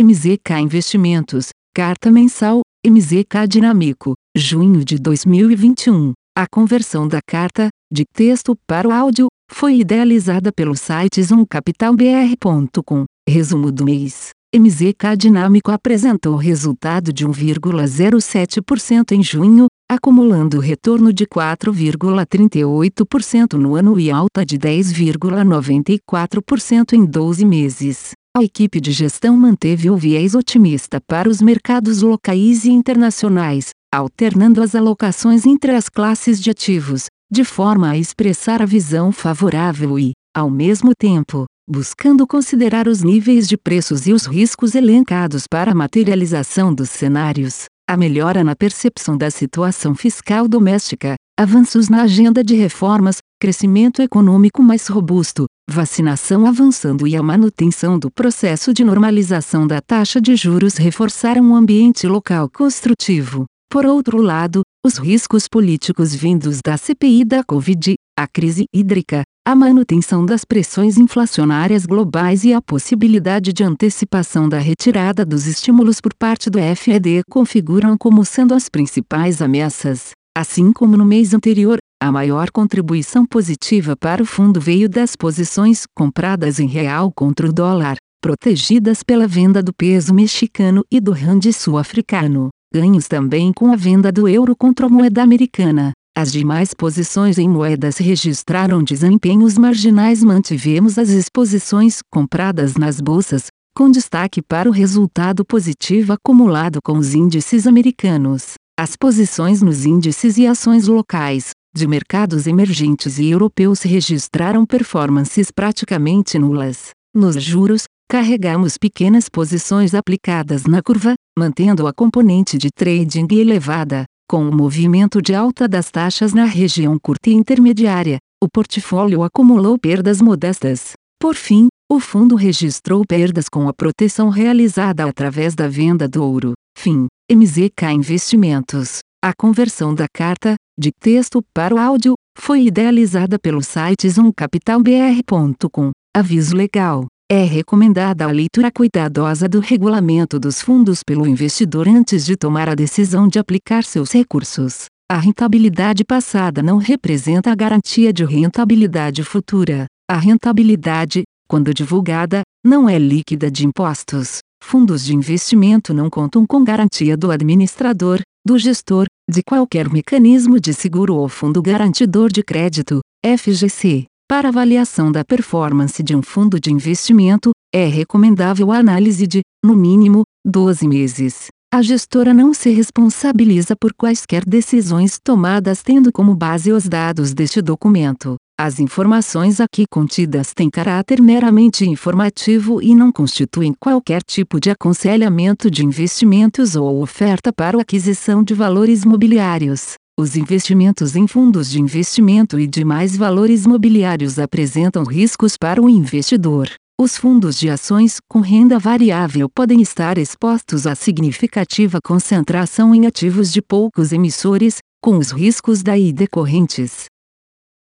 MZK Investimentos, Carta Mensal, MZK Dinâmico, junho de 2021. A conversão da carta, de texto para o áudio, foi idealizada pelo site zoomcapitalbr.com. Resumo do mês. MZK Dinâmico apresentou resultado de 1,07% em junho, acumulando retorno de 4,38% no ano e alta de 10,94% em 12 meses. A equipe de gestão manteve o viés otimista para os mercados locais e internacionais, alternando as alocações entre as classes de ativos, de forma a expressar a visão favorável e, ao mesmo tempo, buscando considerar os níveis de preços e os riscos elencados para a materialização dos cenários. A melhora na percepção da situação fiscal doméstica, avanços na agenda de reformas, crescimento econômico mais robusto, vacinação avançando e a manutenção do processo de normalização da taxa de juros reforçaram o ambiente local construtivo. Por outro lado, os riscos políticos vindos da CPI da Covid, a crise hídrica, a manutenção das pressões inflacionárias globais e a possibilidade de antecipação da retirada dos estímulos por parte do FED configuram como sendo as principais ameaças. Assim como no mês anterior, a maior contribuição positiva para o fundo veio das posições compradas em real contra o dólar, protegidas pela venda do peso mexicano e do rand sul-africano. Ganhos também com a venda do euro contra a moeda americana. As demais posições em moedas registraram desempenhos marginais. Mantivemos as exposições compradas nas bolsas, com destaque para o resultado positivo acumulado com os índices americanos. As posições nos índices e ações locais, de mercados emergentes e europeus registraram performances praticamente nulas. Nos juros, carregamos pequenas posições aplicadas na curva, mantendo a componente de trading elevada, com o movimento de alta das taxas na região curta e intermediária, o portfólio acumulou perdas modestas. Por fim, o fundo registrou perdas com a proteção realizada através da venda do ouro. Fim. MZK Investimentos. A conversão da carta, de texto para o áudio, foi idealizada pelo site zoomcapitalbr.com. Aviso legal. É recomendada a leitura cuidadosa do regulamento dos fundos pelo investidor antes de tomar a decisão de aplicar seus recursos. A rentabilidade passada não representa a garantia de rentabilidade futura. A rentabilidade, quando divulgada, não é líquida de impostos. Fundos de investimento não contam com garantia do administrador, do gestor, de qualquer mecanismo de seguro ou fundo garantidor de crédito, FGC. Para avaliação da performance de um fundo de investimento, é recomendável a análise de, no mínimo, 12 meses. A gestora não se responsabiliza por quaisquer decisões tomadas tendo como base os dados deste documento. As informações aqui contidas têm caráter meramente informativo e não constituem qualquer tipo de aconselhamento de investimentos ou oferta para aquisição de valores mobiliários. Os investimentos em fundos de investimento e demais valores mobiliários apresentam riscos para o investidor. Os fundos de ações com renda variável podem estar expostos a significativa concentração em ativos de poucos emissores, com os riscos daí decorrentes.